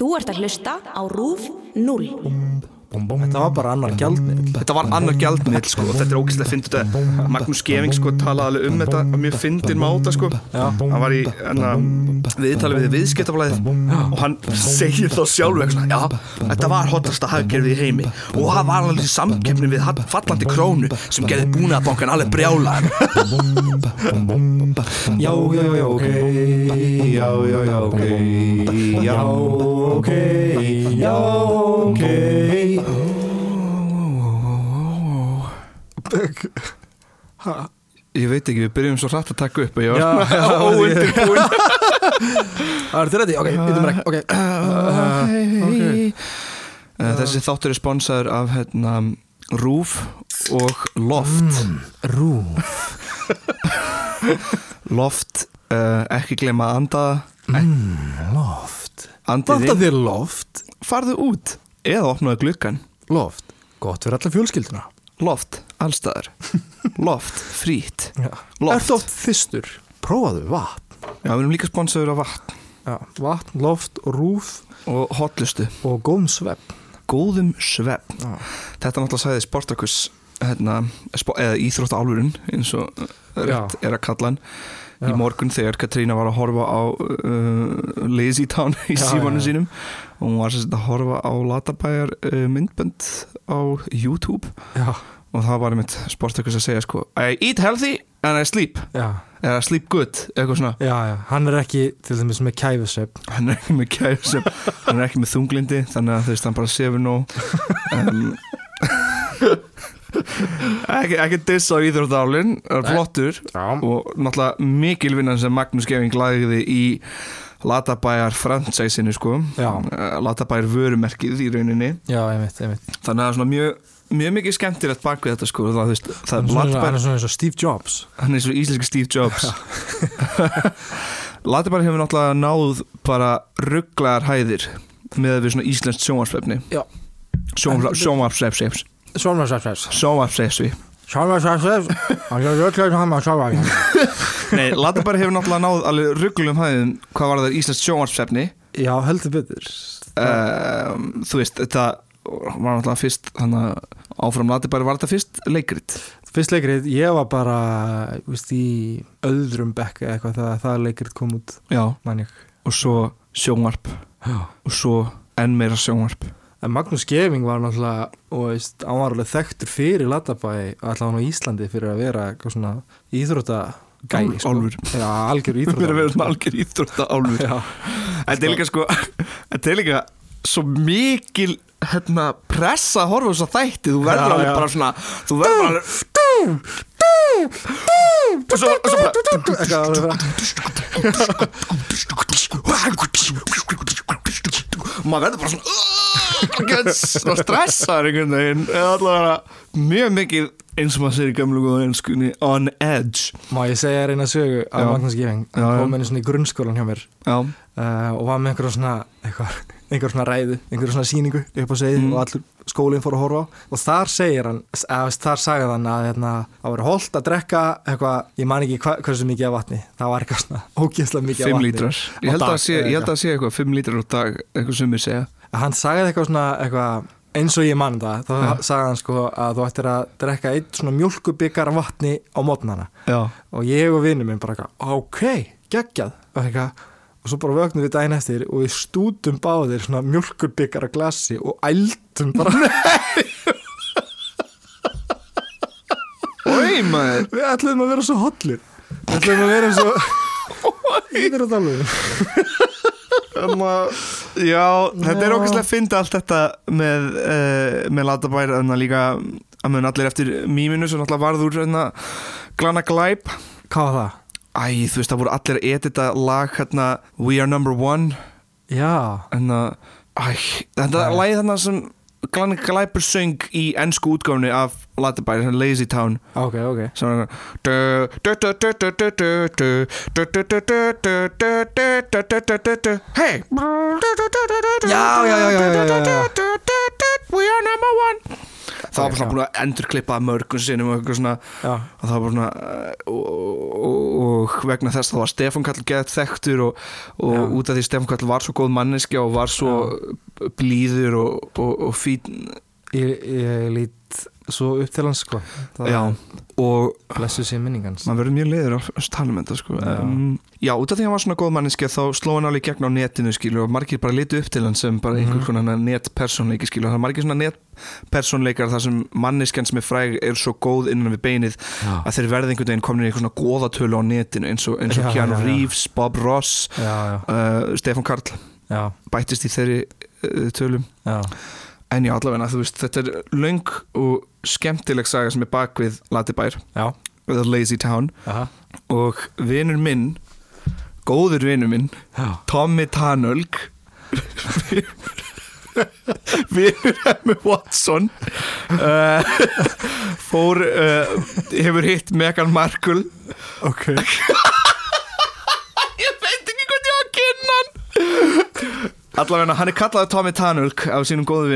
Þú ert að hlusta á RÚF 0. Þetta var bara annar gjaldmiðl Þetta var annar gjaldmiðl sko og þetta er ógæslega fyndið þetta Magnús Geving sko talaði alveg um þetta mjög fyndin máta sko hann var í enna, viðtali við viðskiptaflæðið og hann segir þá sjálfur já, þetta var hotlasta hagkerfið í heimi og það var alveg í samkeppni við fallandi krónu sem gerði búnaðabankan alveg brjála Já, já, já, ok Já, já, já, ok Já, ok Já, ok Ég veit ekki, við byrjum svo hrætt að taka upp og ég var já, óundirbúin Það er þetta reddi, ok, býtum ekki Ok, okay. Uh, Þessi þáttur er sponsaður af hérna, Rúf og Loft. Rúf. Loft, uh, ekki glema að anda. Loft. Andið Vantar inn, þér loft? farðu út eða opnaðu gluggan Loft, gott fyrir alla fjölskylduna Loft, allstaðar Loft, frít Já. Loft. Ertu oft þystur? Prófaðu vatn Já, við erum líka sponsaður af vatn Já, vatn, loft rúf og hotlustu og góðum svepp Góðum Já. Þetta náttúrulega sagði Sportakus hérna, eða íþróttálfurinn eins og rétt er að kalla hann í Já. morgun þegar Katrína var að horfa á uh, Lazy Town í Já, já, já. sínum og hún var sagt að horfa á Latabæjar uh, myndbönd á YouTube. Já, og það var einmitt Sportakus að segja sko I eat healthy and I sleep. Já, eða sleep good, eitthvað svona. Já, Hann er ekki til dæmis með kæfisvepp hann er ekki með kæðsum hann er ekki með þunglindi þannig að þú veist hann bara sefur nóg. Um, ekki, ekki diss á íþróttálinn flottur. Og náttúrulega mikil vinnan sem Magnús Geving lagði í Latabæjar fransæsinu sko. Eh, Latabæjar vörumerkið í rauninni. Já, einmitt, einmitt. Þannig að það er svona mjög mjög mikið skemmtilegt bak við þetta sko það, veist, það er svona, hann Latabæjar er svona eins og Steve Jobs. Hann er svo íslenski Steve Jobs. Latabæjar hefur náttúrulega náð bara rugglegar hæðir með við svona íslenskt sjónvarsvefni Já. sjónvarsvefs Svona svepp Hann er rögglega hann að sjá Nei, Latabæjar hefur náttúrulega náð alveg rugglegum hæðum hvað var það íslenskt sjónvarsvefni Já, heldur betur. Um, þú veist, þetta var náttúrulega fyrst þannig að áfram Latabæjar var þetta fyrst leikrit? Fyrst leikrið, ég var bara víst, í öðrum bekk eitthvað þegar það leikrið kom út Já, man ég. Og svo sjónvarp. Já. og svo enn meira sjónvarp En Magnús Geving var náttúrulega og veist, hann var alveg þekktur fyrir Latabæ allavega hann á Íslandi fyrir að vera eitthvað svona íþrótta gæi sko. Álfur. Já, algjör Við erum íþrótta verið svona algjör íþrótta álfur Já, Þetta er líka sko Þetta er líka svo mikil hérna, pressa að horfa þess að þætti þú verður Já, alveg já. bara svona þú verður bara alveg og svo, og svo bara eitthvað alveg bara og maður verður bara svona svona stressaður einhvern veginn eða allavega mjög mikið eins og maður segir í gamlu góða einskunni on edge Má ég segja þér eina sögu af. Magnús já. hann kom svona í grunnskólan hjá mér uh, og var með einhverja svona einhverja svona ræðu, einhverja svona síningu upp á segið Mm. og allur skólinn fór að horfa á. Og þar segir hann, eða þar sagði hann að hérna, það var holdt að drekka eitthvað, ég man ekki hva, hversu mikið af vatni. Það var eitthvað svona ógeðslega mikið af 5 vatni lítrar. Ég held dag sé, ég held að sé eitthvað 5 lítrar á dag eitthvað sem við segja. Hann sagði eitthvað svona eitthvað, eins og ég man það þá Já. sagði hann sko að þú ættir að drekka eitt svona mjölkubikar vatni á mótnana og ég og vinnum minn bara ok, geggjað. Og eitthvað og svo bara vögnum við daginn eftir og við stútum báðir svona mjölkurbyggar af glassi og ældum bara. Maður. Við ætlum að vera svo hotlir við ætlum að vera svo íður og dalur Þannig að, já, þetta er okkar að finna allt þetta með, uh, með Latabær en að líka að mun allir eftir mýminu sem náttúrulega varð úr hérna, glana glæp. Hvað var það? Æ, þú veist, það voru allir að edita lag hérna We Are Number One. Já, en að, æ, þetta Nei. lagið þarna sem glana glæpur söng í ennsku útgáfni af Latabær, hérna Lazy Town. Ok, ok. Var Hey já, já, já, já, já, já. We are number one Það var bara svona búin að endur klippa mörgum sinnum og eitthvað svona. Já, og það var bara svona uh, og, og, og vegna þess þá var Stefán Kall geðt þekktur og, og út af því Stefán Kall var svo góð manneskja og var svo blíður og fín ég, ég lít svo upp til hans sko það Já, og blessu sér minningans maður verður mjög leiður að tala um þetta sko. Já. um, já, út af því að hann var svona góð manneskja þá sló hann alveg gegn á netinu skilur og margir bara litu upp til hann sem bara einhver Mhm. konar netpersonleiki skilur það er margir svona netpersonleikar þar sem manneskjan sem er fræg er svo góð innan við beinið já, að þeir verði einhvern veginn komin í eitthvað svona góðatölu á netinu eins og, eins og Já, Keanu. Reeves, Bob Ross uh, Stefán Karl bættist í þeirri uh, tölum já. En já, allavega, þú veist, þetta er löng og skemmtileg saga sem er bak við Latibær, já. The Lazy Town Aha. og vinur minn góður vinur minn já. Tommy Tanölg vinur Emmu Watson uh, fór uh, hefur hitt Meghan Markle ok ég veit ekki hvað ég á að kynna hann allavega hann er kallaður Tommy Tanölg af sínum góðu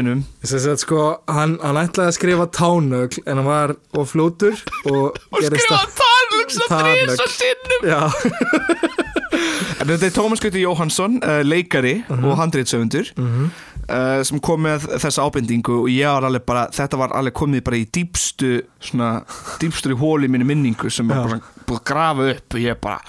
að sko, hann, hann ætlaði að skrifa tánögl en hann var of fljótur og, og skrifa Tanölg svo þrís og sinnum. Þetta er Tómas Gauti Jóhansson, uh, leikari Mhm. og handreitsöfundur uh, sem kom með þessa ábendingu og ég var alveg bara, þetta var alveg komið bara í dýpstu, svona, dýpstu hóli minni minningu sem var bara búið að grafa upp og ég bara,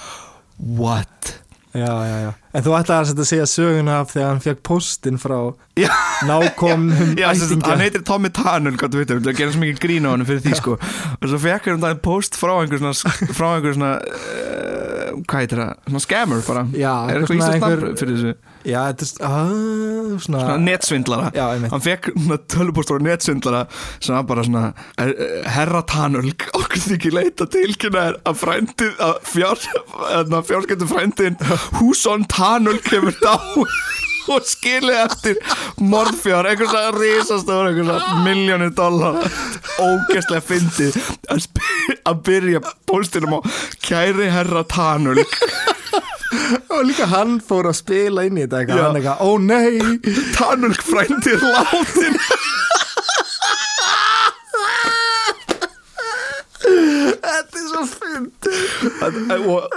what? Já, já, já. En þú ætlaði að segja söguna af þegar hann fekk postin frá nákomnum ættingja. hann heitir Tommy Tanul, hvað þú veitum, það gerir svo mikið grín á hann fyrir því sko. Og svo fekk hann það post frá einhver svona, frá einhver svona, uh, hvað heitir það, svona scammer bara. Já, er eitthvað einhver- nafn fyrir þessu? Já, þetta er uh, svona, svona netsvindlara. Já, einmitt. Hann fekk tölupóstur á netsvindlara sem var bara svona "Er- er- herra Tanulg, okkur þykir leita tilkynna er að frændið að fjár, fjárskættu frændin Hússon Tanulg hefur dá og skilið eftir morðfjár, einhvers að risastór einhvers að miljónir dólar ógeðslega fyndið að, að byrja póstinum á kæri herra Tanulg Og líka hann fór að spila inn í þetta eitthvað. Hann eitthvað, ó nei. Tanulg frændir látin. Þetta er svo fyndið. Og,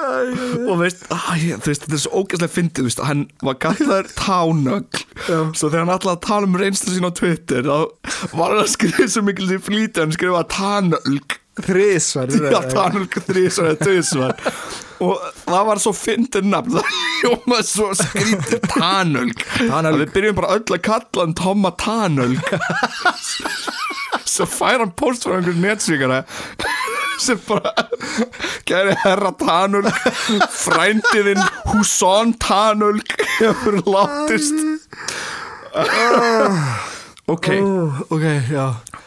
og veist, þú veist þetta er svo ógæslega fyndið veist, hann var kallaður tánögl. Svo þegar hann alltaf að tala um reynslu sín á Twitter þá var hann að skrifa svo mikil því flýti hann skrifa tánölg Þrísvar þrísvar og það var svo fyndið nafn það hljómaði svo skrítið Tanölg. að við byrjum bara öll að kalla hann Tomma tánölg svo fær hann post frá einhver netsvíkara sem bara gæri herra Tanulg frændiðinn Hússon Tanulg hefur látist. Ok. Ó, Ok, já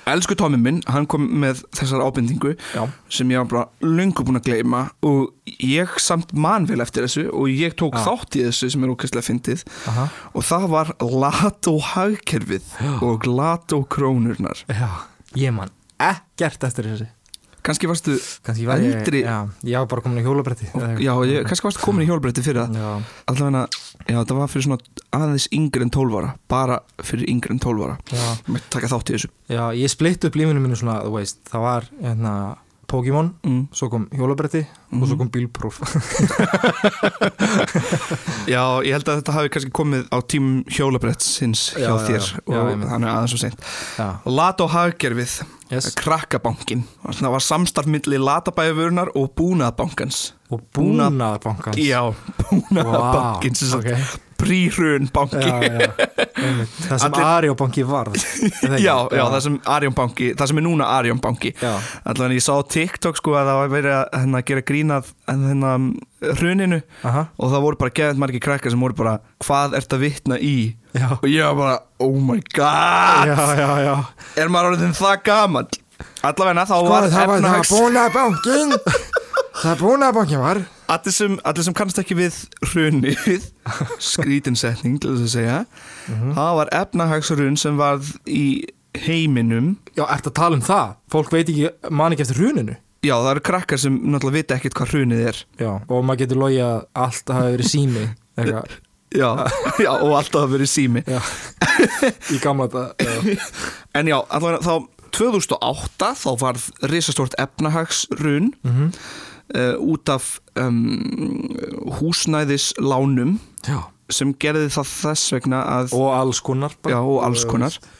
elsku Tommi minn, hann kom með þessar ábendingu Já. sem ég var bara löngu búin að gleyma og ég samt man vel eftir þessu og ég tók Já. þátt í þessu sem er ókvæslega fyndið Aha. og það var Lato hagkerfið og Lato krónurnar Já, ég man ekkert eftir þessi kannski varstu Kannski var ég, Eldri- já, ég var bara komin í hjólabretti eða já, ég, kannski varstu komin í hjólbretti fyrir Já, allavega, já, það var fyrir svona aðeins yngri en 12 ára bara fyrir yngri en 12 ára. Já, ég mætti taka þátt í þessu. Já, ég splitt upp lífinu mínu svona, þú veist, það var hérna, Pokémon, mm. svo kom hjólabretti og svo kom bílpróf já, ég held að þetta hafi kannski komið á tímum hjólabretts hins hjá Já, þér já. og þannig aðeins og seint Já, Lato hagkerfið, yes. krakkabankin það var samstarf milli Latabæðuvörunar og Búnaðabankans og búnaðarbankans já, Búnaðabankin Vá, wow, ok. Príhrun banki. Já, já, það sem er það ekki? já, já, það sem Arjón banki það sem er núna Arjón banki. Allavega ég sá TikTok sko að það var verið að hérna, gera grínað hérna, hruninu. Aha. og það voru bara geðið margir krakkar sem voru bara hvað ert að vitna í? Já. og ég var bara oh my god! Já, er maður orðin það gamall? Allavega þá Sko, var það var það efnahags búnaðarbankin það búnaðarbankin var allir sem, allir sem kannast ekki við hrunið skrítinsetning til þess að segja. Mhm. það var efnahagshrun sem varð í heiminum. Já, ert að tala um það? Fólk veit ekki, man ekki eftir hruninu? Já það eru krakkar sem náttúrulega vita ekkert hvað hrunið er. Já, og maður getur logið að allt hafi verið sími eitthvað, já, já og alltaf að verið sími. Já. Í gamla þetta en já, allavega þá 2008 þá varð risastort efnahagsrun Mhm. Uh, út af um, húsnæðislánum Já. sem gerði það þess vegna að Og alls konar bara. Já, og alls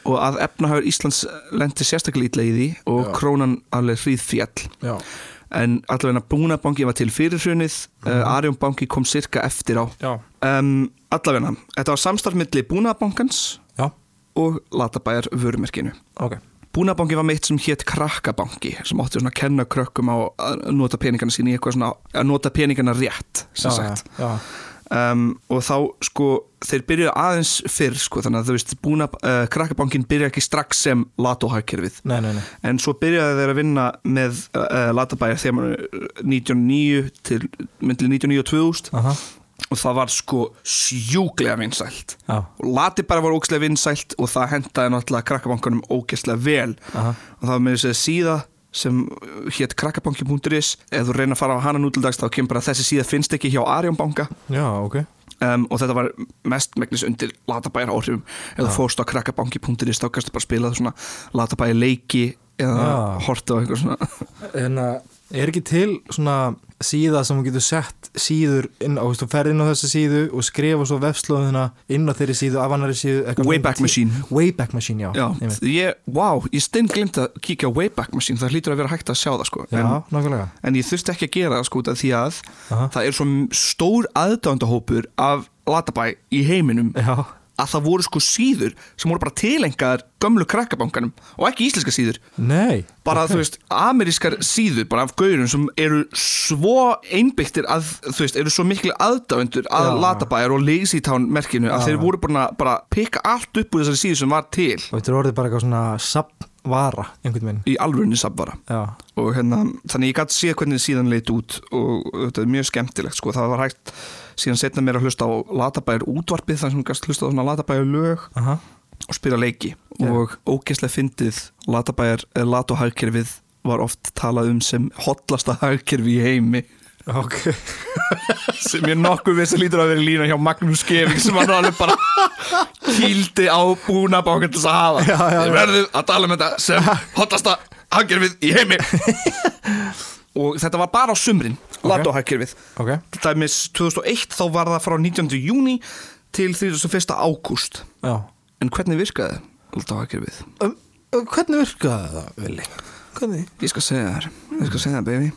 og að efnahagur Íslands lendi sérstaklega ítla í því og Já. krónan alveg hríð fjall Já. en allavega Búnabanki var til fyrir hrunið mm uh, Arjónbanki kom cirka eftir á um, allavega, þetta var samstarfmilli Búnabankans Já. og Latabæjar vörumerkinu Ok. Búnabanki var meitt sem hétt krakkabanki sem svona að kenna krökkum á að nota peningana sín í eitthvað svona að nota peningana rétt sem Já, sagt Já. um, og þá sko þeir byrjuðu aðeins fyrr sko þannig að þú veist búna, uh, krakkabankin byrja ekki strax sem nei. en svo byrjaði þeir að vinna með uh, latabæjar þegar maður 99 til myndli 99 og 2000 Aha. Og það var sko sjúklega vinsælt Já. og latibæjar var ógeðslega vinsælt og það hendaði náttúrulega krakkabankunum ógeðslega vel Aha. og það var með þess að síða sem hétt krakkabanki.is ef þú reyna að fara á hana nútildags þá kemur bara að þessi síða finnst ekki hjá Arjónbanka Já, ok. um, og þetta var mest megnis undir latabæjar áhrifum ef þú fórst á krakkabanki.is þá kannstu bara spila svona latabæjar leiki eða Já. horta á eitthvað svona En uh, er ekki til svona síða sem þú getur sett síður inn á, þú veist, þú ferð inn á þessa síðu og skrifa svo vefslóðuna inn á þeirri síðu af annari síðu Wayback Machine. Wayback Machine, já, Já, ég, wow, ég stinn glimt að kíkja á Wayback Machine, það hlýtur að vera hægt að sjá það sko. Já en, nákvæmlega. en ég þurfti ekki að gera það sko því að Aha. það er svo stór aðdándahópur af latabæ í heiminum. Já, að það voru sko síður sem voru bara tilengaðar gömlu krakkabankanum og ekki íslenska síður nei bara ok. þú veist, amerískar síður bara af gaurum sem eru svo einbyttir að, þú veist, eru svo miklu aðdáendur að Já. Latabæjar og Lazy Town merkinu að Já. þeir voru bara, bara pikka allt upp úr þessari síðu sem var til og þetta orðið bara eitthvað svona sapvara einhvern veginn. Í alvörunni sabvara og hérna, þannig ég gæti séð hvernig síðan leit út og þetta er mjög skemmtilegt sko, það var hægt síðan setna mér að hlusta á Latabæjar útvarpið þar sem gæst hlusta á svona Latabæjar lög aha, og spila leiki. Já. og ógeðslega fyndið Latabæjar, eh, Lato-hagkerfið var oft talað um sem hotlasta hagkerfi í heimi ok. Sem ég nokkuð veist að lítur að vera lína hjá Magnús Geving sem hann alveg bara kýldi á búna bákvæmt þess að hafa. Já, já, já. Verðum að tala um þetta sem hotlasta hagkerfið í heimi. Og þetta var bara á sumrin. Lato-hagkerfið Ok, dæmis 2001 þá var það frá 19. júni til 31. ágúst. En hvernig virkaði Lato-hagkerfið? um, um, Hvernig virkaði það, Vili? Ég skal segja þér, ég skal segja þér baby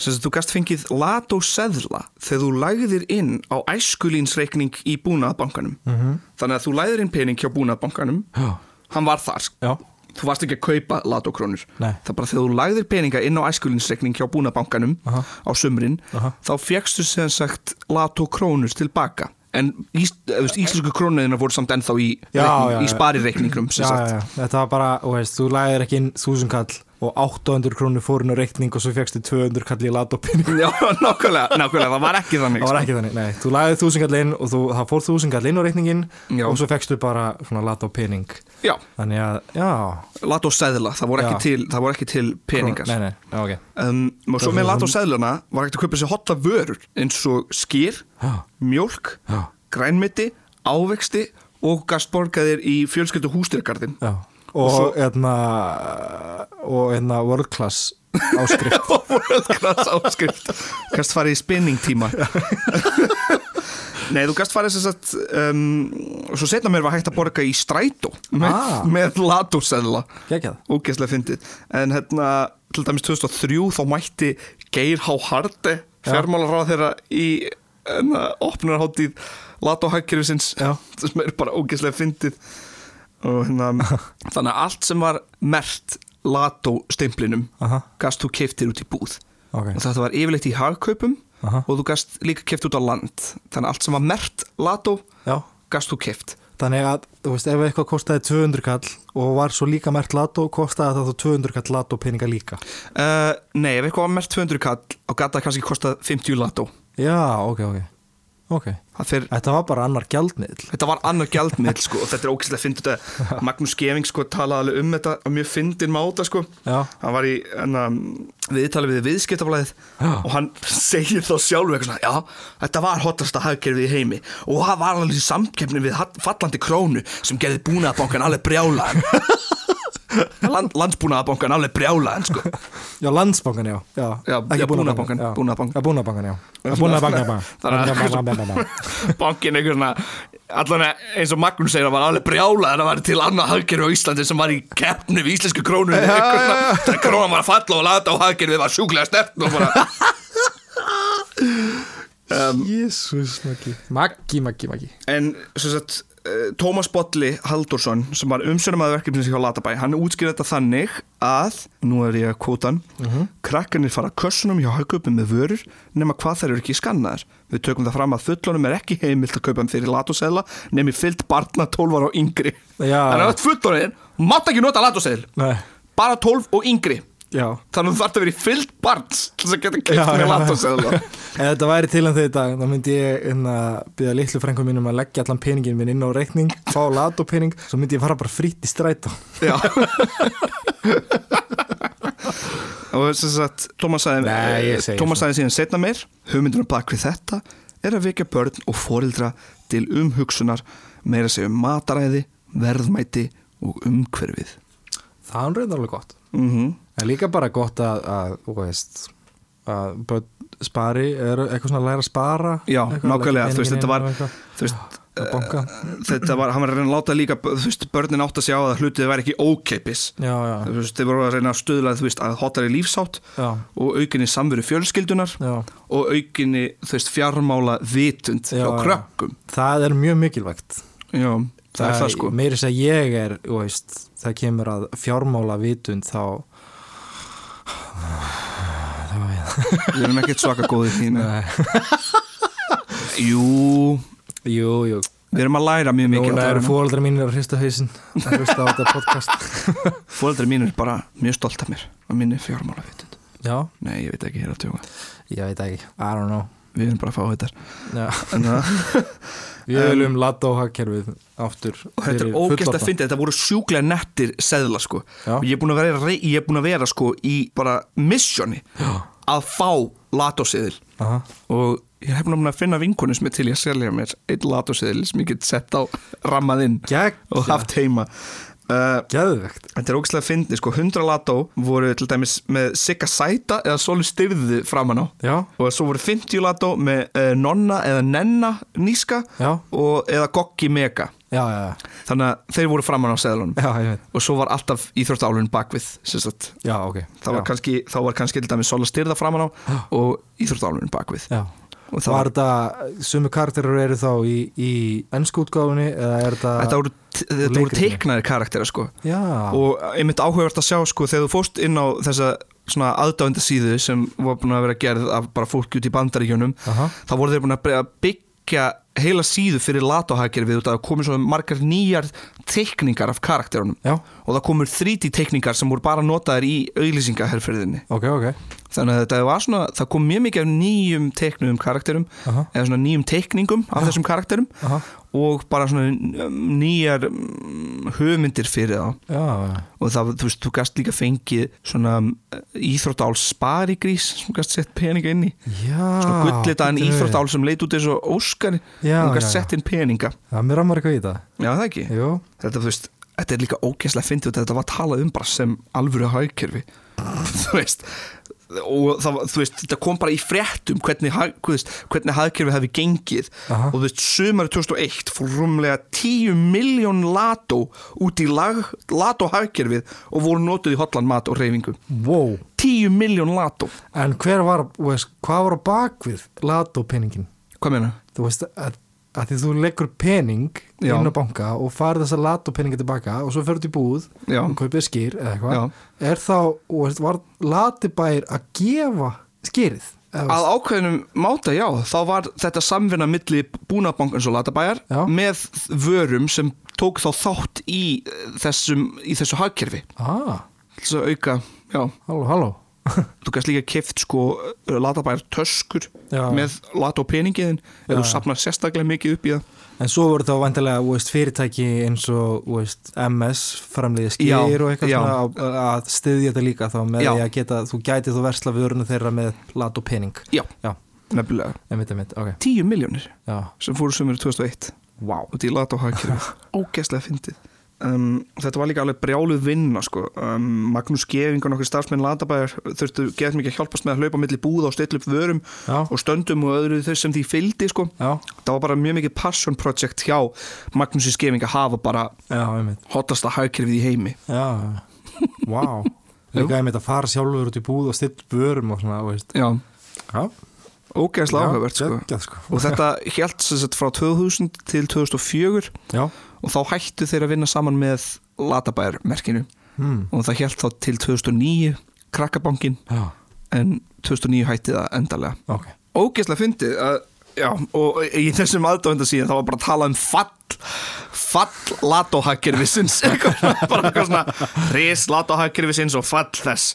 þú gast fengið lat og seðla þegar þú lagðir inn á æskulínsreikning í búnaðbankanum -hmm. Þannig að þú lagðir inn pening hjá búnaðbankanum Já, Hann var þar, já, þú varst ekki að kaupa lat og krónur. Nei. Það er bara þegar þú lagðir peninga inn á æskulínsreikning hjá búnaðbankanum Aha. á sumrin Aha. Þá fegstu sem sagt lat og krónur tilbaka. En ís, íslensku krónuðina voru samt ennþá í, í sparireikningum þetta var bara, veist, þú læðir ekki inn þúsund kall og 800 krónur fór inn á reikning og svo fegstu 200 kall í latopinning Já, nákvæmlega, nákvæmlega, það var ekki þannig Það var sko. ekki þannig, nei, þú læðið þúsund kall inn og þú, það fór þúsund kall inn á reikningin Já. og svo fegstu bara svona latopinning Já, Þannig að, já. Seðla, það voru ekki, voru ekki til peningar. Nei, nei, já, ok. Um, og svo með seðluna var ekkert að kaupa sér hotla vörur eins og skýr, já, grænmeti, ávexti og gastborgaðir í fjölskyldu hústyrgarðin já Og hérna, og hérna world class áskrift. Og worldclass áskrift. Kannst farið í spinningtíma Nei, þú gast farið sem sagt um, svo setna mér var hægt að borga í strætó með, Ah. með lat og seðla Gekjað ógeðslega fyndið. En hérna til dæmis 2003 þá mætti Geir H. Harde fjármálaráð þeirra í hérna, opnarháttíð Já. sem er bara ógeðslega fyndið og hérna þannig að allt sem var mert Lato stemplinum Aha, gast þú keiftir út í búð. Ok. Og þetta var yfirleitt í hagkaupum Aha. og þú gast líka keift út á land. Þannig að allt sem var mert Lato Já, gast þú keift þannig að, þú veist, ef eitthvað kostaði 200 kall og var svo líka mert lató, kostaði það þá 200 kall lató peninga líka? Uh, Nei, ef eitthvað var mert 200 kall og gata það kannski kostað 50 Lato. Já, ok, ok Ok, það fer þetta var bara annar gjaldmiðl Þetta var annar gjaldmiðl sko. Og þetta er ógæslega fyndið þetta Magnús Geving sko talaði alveg um þetta á mjög fyndin máta sko. Já. hann var í enna, viðtali við viðskiptaflæðið og hann segir þá sjálfur eitthvað svona já, þetta var hottasta hagkerfið í heimi og það var alveg samkeppni við fallandi krónu sem gerði búnaðabankan alveg brjála Land, landsbúnaðabankan alveg brjálaðan sko. Já, landsbankan, já, já. Já, Ekki já, Búnaðarbankann, já. Að bankin einhver svona allan eins og Magnús segir að var alveg brjála en það var til annað hagkerfi á Íslandi sem var í keppni við íslensku krónu krónan var að falla og lata og hagkerfið var sjúklega stert og bara Jésús, Maggi. Maggi, Maggi, Maggi. En sem sagt eh, Tómas Bolli Haldursson sem var umsönum verkefni hjá Latabæ hann útskýrði þetta þannig að nú er ég að kvótan krakkanir fara kössunum hjá haugupum með vörur nema hvað þær eru ekki skannaðar. Við tökum það fram að fullonum er ekki heimilt að kaupa þeim fyrir latosæðla nemi fyllt barna 12 ára og yngri. Þannig að fullonir mátt ekki nota latosæðl Nei, bara 12 og yngri já. Þannig að þú þarf að vera í fyllt barns til þess að geta keitt með já. latosæðla Ef þetta væri til hann þegar í dag þá myndi ég hérna, byrja litlu frængu mínum að leggja allan peningin minn inn á reikning fá ladopening, svo myndi ég fara bara frýtt í strætó. Já. Og þess að Tómas sagði segi Tómas sagði síðan setna meir Hugmyndunum bak við þetta er að vekja börn og foreldra til umhugsunar meira segja um mataræði, verðmæti og umhverfið. Það er reyndar alveg gott mm Það er líka bara gott að, að veist að spari, eitthvað svona að læra að spara? Já, nákvæmlega, þú veist, þetta var þú veist, banka. þetta var, hann var að reyna að láta líka þú veist, börnin átt að sjá að hlutið væri ekki ókeipis Já, já, þú veist, þeir voru að reyna að stuðla þú veist, að hotari lífsátt já, og aukinni samveru fjölskyldunar og aukinni, þú veist, fjármála vitund Já, hjá já. krökkum. Það er mjög mikilvægt. Já, það er það sko. Meiri að ég er, veist það kemur að fjármála vitund þá Við erum ekkert svaka góðið þínu Jú, Jú, jú. Við erum að læra mjög mikið Núna eru fóaldra mínir að hrista hausinn að hlusta á þetta podcast. Fóreldrar mín er bara mjög stolt af mér og minni fjármála vitund Já, Nei, ég veit ekki hér að tjóka. Ég veit ekki, I don't know Við erum bara að fá þetta. Það Við viljum ladda á hagkerfið aftur og þetta er ógæst að finna þetta voru sjúklega nettir seðla sko. Já. og ég er búin að vera, ég er búin að vera sko í bara missioni Já. að fá latóseðil. Aha. og ég hef búin að finna vinkonu sem er til í að selja mér einn latóseðil sem ég get sett á rammað inn Gegn, og haft heima uh, geðvegt. Þetta er ógæslega fyndið, sko, 100 lató voru til dæmis með Sigga Sæta eða Sóli Styrði framan á. Já, og svo voru 50 lató með uh, Nonna eða Nenna Níska og, eða Goggi Mega. Já, já, já, þannig að þeir voru framan á seðlunum. Og svo var alltaf íþróttálun bakvið sem sagt, Já, ok. Það var kannski, þá var kannski til dæmis Sóla Styrða framan á og íþróttálun bakvið og það Var þetta, sumu karakterar eru þá í, í ennsku útgáfunni eða er þetta þetta voru, þetta voru teiknaðir karaktera sko. Já, og einmitt áhugavert að sjá sko þegar þú fóst inn á þessa svona aðdáðenda síðu sem var búin að vera gerð af bara fólki út í bandaríkjunum Aha. þá voru þeir búin að byggja heila síðu fyrir latóhækjörfið að það komið svona margar nýjar teikningar af karakterunum. Já, og það komur 3D teikningar sem voru bara notaðir í auðlýsingaherferðinni ok, ok þannig að þetta var svona, það kom mjög mikið af nýjum teiknum karakterum Aha. eða svona nýjum teikningum af þessum karakterum Aha. og bara svona um, nýjar um, hugmyndir fyrir þá. Já, og það, þú veist, þú gast líka fengið svona íþróttál sparigrís sem gast sett peninga inn í. Já svona gullitaðan íþróttál sem leit út eins og Óskari. Já, og já. sett inn peninga. Já, mér rammar eitthvað í það. Já það ekki, Jú, þetta þú veist þetta er líka ógæslega fyndið og þetta var talað um bara sem alvöru hagkerfi. Þú veist og það, veist, þetta kom bara í fréttum hvernig, veist, hvernig hagkerfi hefði gengið Aha. og þú veist, sumari 2001 fór rúmlega 10 miljón lató út í lató hagkerfið og voru notuð í hotlan mat og reyfingu wow 10 miljón lató En hver var, veist, hvað var á bakvið ladópeningin? hvað meina? Þú veist, að, að því þú leggur pening Já. inn á banka og farið þessa ladópeninga tilbaka og svo ferur þú í búð Já. og kaupið skýr eða eitthvað. Er þá, þú veist, var ladibær að gefa skýrið? Að ákveðnum máta, já, þá var þetta samvinna milli búnabankans og latabæjar Já. með vörum sem tók þá þátt í eh, þessum, í þessu hagkerfi ah, þess að auka, já, halló, halló þú gæst líka keft sko latabæjar töskur Já. með lat og peningiðin ef þú safnar sérstaklega mikið upp í það. En svo voru þá vantilega fyrirtæki eins og veist, MS framleiði skýr og eitthvað já. svona að, styðja þetta líka þá með því að geta, þú gæti þú versla vöruna þeirra með lat og pening. Já, Já, nefnilega. Einmitt, einmitt, ok. 10 miljónir sem fóru sömur 2001 wow út í lat og hagkerfi ógeðslega fyndið um, þetta var líka alveg brjáluð vinna sko. um, Magnús Geving og nokkur starfsmenn Landabæjar þurftu geðt mikið að hjálpast með að hlaupa milli búða og stilla upp vörum Já. og stöndum og öðru þau sem því fylgdi sko. Það var bara mjög mikið passion project hjá Magnús Geving að hafa bara hotasta hagkerfið í heimi. Já, vá. Líka einmitt að fara sjálfur út í búð og still börum og svona, Já, Já, ógeðslega áhugavert sko. sko. og þetta sem sagt frá 2000 til 2004 Já, og þá hættu þeir að vinna saman með Latabæjarmerkinu hmm. og það hélt þá til 2009 krakkabankin já, en 2009 hætti það endalega ok. Ógeðslega fyndið að já, og í þessum aðdóðenda síðan þá var bara að tala um fall fall latóhagkerfisins bara eitthvað svona ris latóhagkerfisins og fall þess.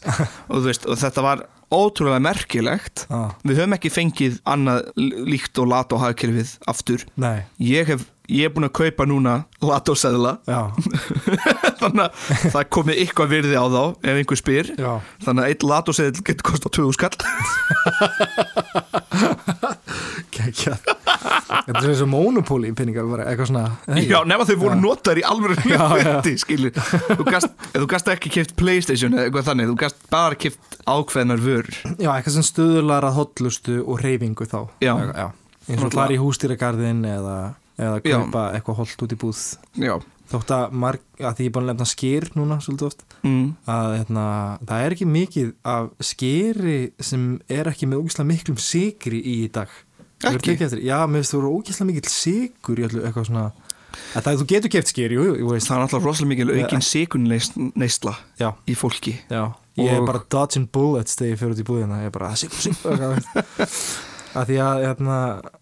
Og, veist, og þetta var ótrúlega merkilegt. Já. við höfum ekki fengið annað líkt og latóhagkerfið aftur. Nei, ég hef ég er búin að kaupa núna latóseðla. Já, þannig að það komið eitthvað virði á þá ef einhver spyr. Já. Þannig að eitt latóseðl getur kostað 20 skall. Geggjað. Þetta er eins og monopóli pinningar eitthvað svona. Ekki? Já, nema þau voru notaðir í já. hluti, skilur. Þú gast, þú gast ekki kipt Playstation eða eitthvað þannig, þú gast bara kipt ákveðnar vörur. Já, eitthvað sem stöðular að hotlustu og reyfingu þá. Já. Já. eins og fara í hústýragarðin eða, eða Já. kaupa eitthvað holt út í búð. Já, Þótt að, marg, að því ég er búin að lefna skýr núna svolítið oft mm. að hérna, það er ekki mikið af skýri sem er ekki með ógæslega miklum sigri í í dag. Ekki? Já, mér finnst þú voru ógæslega mikill sigur í öllu eitthvað svona að það, þú getur keft skýr, jú, jú, veist. Það er náttúrulega rosalega mikil aukin sikunneisla Já, í fólki. Já, ég er bara dodging bullets þegar ég fyrir út í búðina ég er bara, sigur, sigur að að hérna,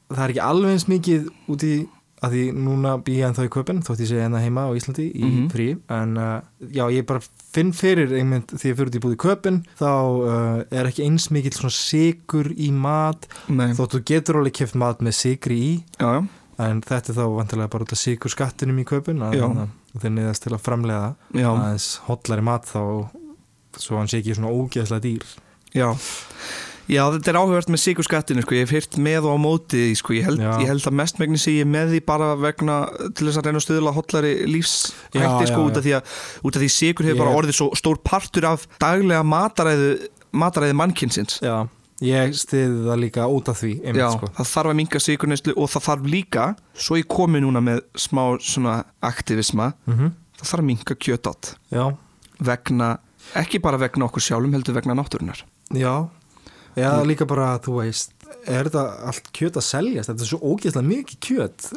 það er ekki alveg eins mikið út í að því núna bý ég ennþá í köpinn þótt ég sé hérna heima á Íslandi í Mhm. frí. En uh, já, ég bara finn fyrir einmitt því ég fyrir út í búð í köpinn þá uh, er ekki eins mikill svona sigur í mat Nei, þótt þú getur alveg keft mat með sigri í. Já, já, en þetta er þá vantilega bara út af sigur skattinum í köpinn að Já. hérna, þeir niðast til að framlega aðeins hollari mat þá svo hann sé ekki svona ógeðslega dýr. Já Já, þetta er áhugavert með sigurskattinu, sko, ég hef hýrt með og á móti, sko, ég held, ég held að mestmegni sé ég með því bara vegna til þess að reyna að stuðla hollari lífshætti, sko, út út af því sigur hefur Ég- bara orðið svo stór partur af daglega mataræðu, mataræði mannkynsins. Já, ég stiði það líka út af því einmitt, Já, sko. það þarf að minga sigurneyslu og það þarf líka, svo ég komi núna með smá svona aktivisma, mm það þarf að minga kjötátt Já, vegna, ekki bara vegna okkur sjálfum, heldur vegna náttúrunar. já Já, líka bara, þú veist er þetta allt kjöt að seljast? Þetta er svo ógeðslega mikið kjöt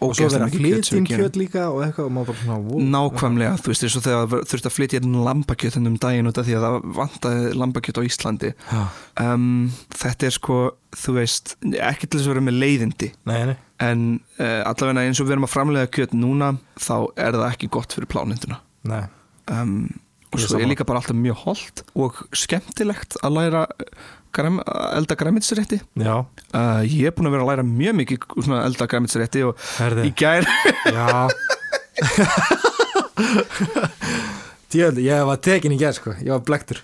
og svo sem flytjum við gerum. kjöt líka og eitthvað og maður bara svona wow, Nákvæmlega, þú veist, þegar þurfti að flytja inn lambakjöt ennum daginn út af því að það vantaði lambakjöt á Íslandi. Um, Þetta er sko, þú veist, ekki til þess að vera með leiðindi Nei, nei, en uh, allavega eins og við erum að framlega kjöt núna þá er það ekki gott fyrir pláninduna um, og svo er líka bara alltaf mjög holdt og skemmtilegt að læra græm, elda græmitsrétti Já, uh, Ég er búin að vera að læra mjög mikið svona elda græmitsrétti og herði í gær Já. Tjöld, ég var tekin í gerð sko. Ég var blektur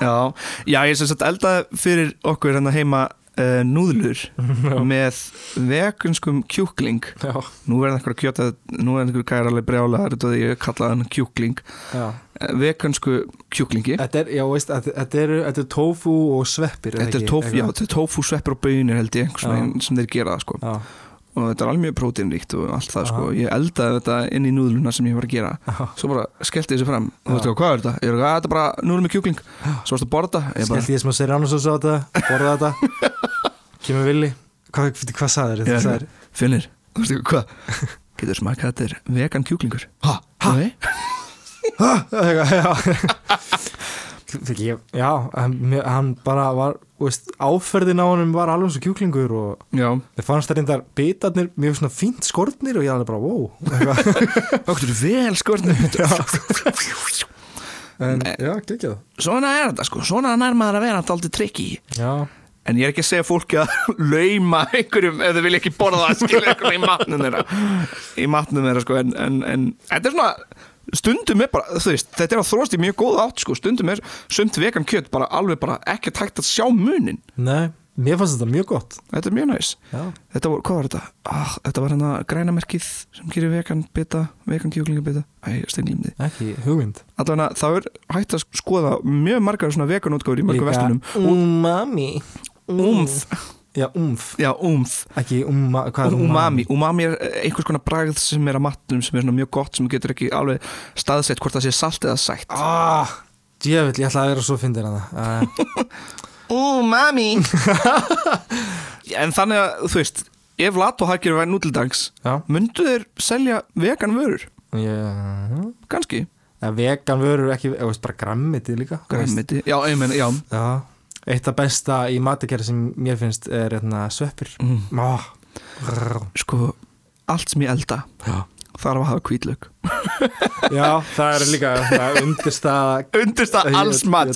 Já, já ég sem sagt eldaði fyrir okkur hérna heima uh, núðlur með veganskum kjúkling. Já, nú er það einhver að kjöta nú er einhver gæra alveg brjála það er ég kallaði hann kjúkling. Já vegansku kjúklingi. Þetta er, já, veist, þetta eru þetta er tofu og sveppir er þetta er ekki? tofu, já, þetta er tofu sveppir og bönir held ég sem þeir gera sko. Og þetta er alveg mjög próteinríkt og allt það sko. Ég eldaði þetta inn í núðluna sem ég var að gera. Já svo bara skellti þessu fram. Og þú veist Já. hvað, er þetta? Ég er að þetta er bara núðlum með kjúkling. Svo varst að borða. Þetta ég bara, Skellt ég smá serránusós á þetta Borða þetta. Kemur villi. Hvað, hvað sagðir Ég þetta? er- Finnir, þú veist ekki hvað? Getur smakað þetta er vegan kjúklingur? Ha? Ha? Já, já hann, hann bara var veist, áferðin á honum var alveg svo kjúklingur og þeir fannst það reyndar bitarnir mjög svona fínt skortnir og ég alveg bara wow. Það getur vel skortnum en Nei. já, geggjað. Svona er þetta sko, svona nær maður að vera alltaf aldrei trikki já, En ég er ekki að segja fólki að lauma einhverjum ef þau vilja ekki borða það skilja eitthvað í matnum þeirra. Í matnum þeirra sko. En, en, en þetta er svona stundum er bara, þú veist, þetta er að þróast í mjög góð átt sko, stundum er sumt vegan kjött bara alveg bara ekki tækt að sjá munin nei mér fannst þetta mjög gott. Þetta er mjög næs. Já, Þetta var, hvað var þetta? Ah, þetta var hérna grænamerkið sem gerir vegan bita, vegan kjúklingabita Æ, steinglýmdi ekki hugmynd. Allavega það er hægt að skoða mjög margar svona vegan útgáður í mörgum vestunum umami. Umf, já, umf, já, umf. Ekki umma, hvað er Umami, umami. Er einhvers konar bragð sem er að matnum sem er svona mjög gott sem getur ekki alveg staðsett hvort það sé salt eða sætt. Ah, djöfull, ég ætla að vera svo fyndir að það. Umami. En þannig að, þú veist ef Latohækir væri nú til dags já, myndu þeir selja vegan vörur? Ég kannski, Ja, vegan vörur ekki, eða veist, bara grammitið líka græmiti já, meina, já. Já, eitt af besta í matagerð sem mér finnst er hérna, sveppir. Mm. ah. sko, allt sem ég elda Já. þarf að hafa kvítlög Já, það er líka undirstaða undist að alls mat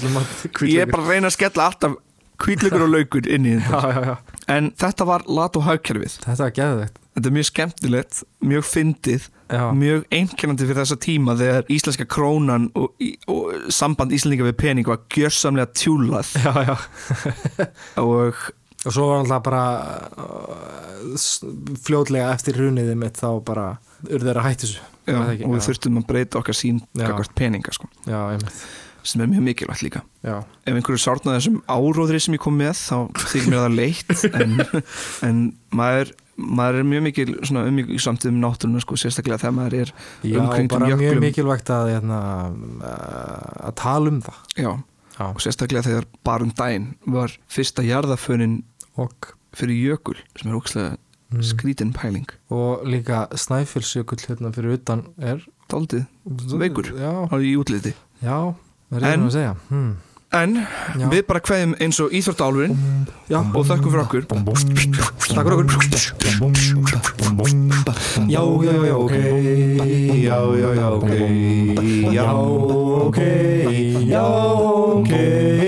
ég er bara að reyna að skella alltaf kvítlögur og laukur inn í þetta. En þetta var lat og hagkerfið. Þetta var geðvegt þetta er mjög skemmtilegt, mjög fyndið Já, mjög einkennandi fyrir þessa tíma þegar íslenska krónan og, og samband íslendinga við pening var gjörsamlega tjúlað. Já, já. Og Og svo var alltaf bara uh, fljótlega eftir runiðið mitt þá bara urður þeirra hætti þessu. Já, og við þurftum að breyta okkar sín gagvart peninga sko, Já, einmitt. Sem er mjög mikilvægt líka. Já, ef einhverju sárnaði þessum áróðri sem ég kom með þá þykir mér það leitt en, en maður, maður er mjög mikil svona umíksamt um náttúruna sko, sérstaklega þegar maður er Umkringdur bara mjög jöklum. mikilvægt að, hérna, að tala um það. Já, Já, og sérstaklega þegar bara um daginn var fyrsta jarðafönin og, fyrir jökul sem er ókslega mm, skrítin pæling. Og líka Snæfellsjökull hérna fyrir utan er daldið Veikur? Já, á í útliti. Já, það er einu að segja. Hmm. En Já. við bara kveðum eins og Íþróttálfurinn Já, og þökkum fyrir okkur takk fyrir okkur já, já, já, ok já, já, já, ok já, ok já, ok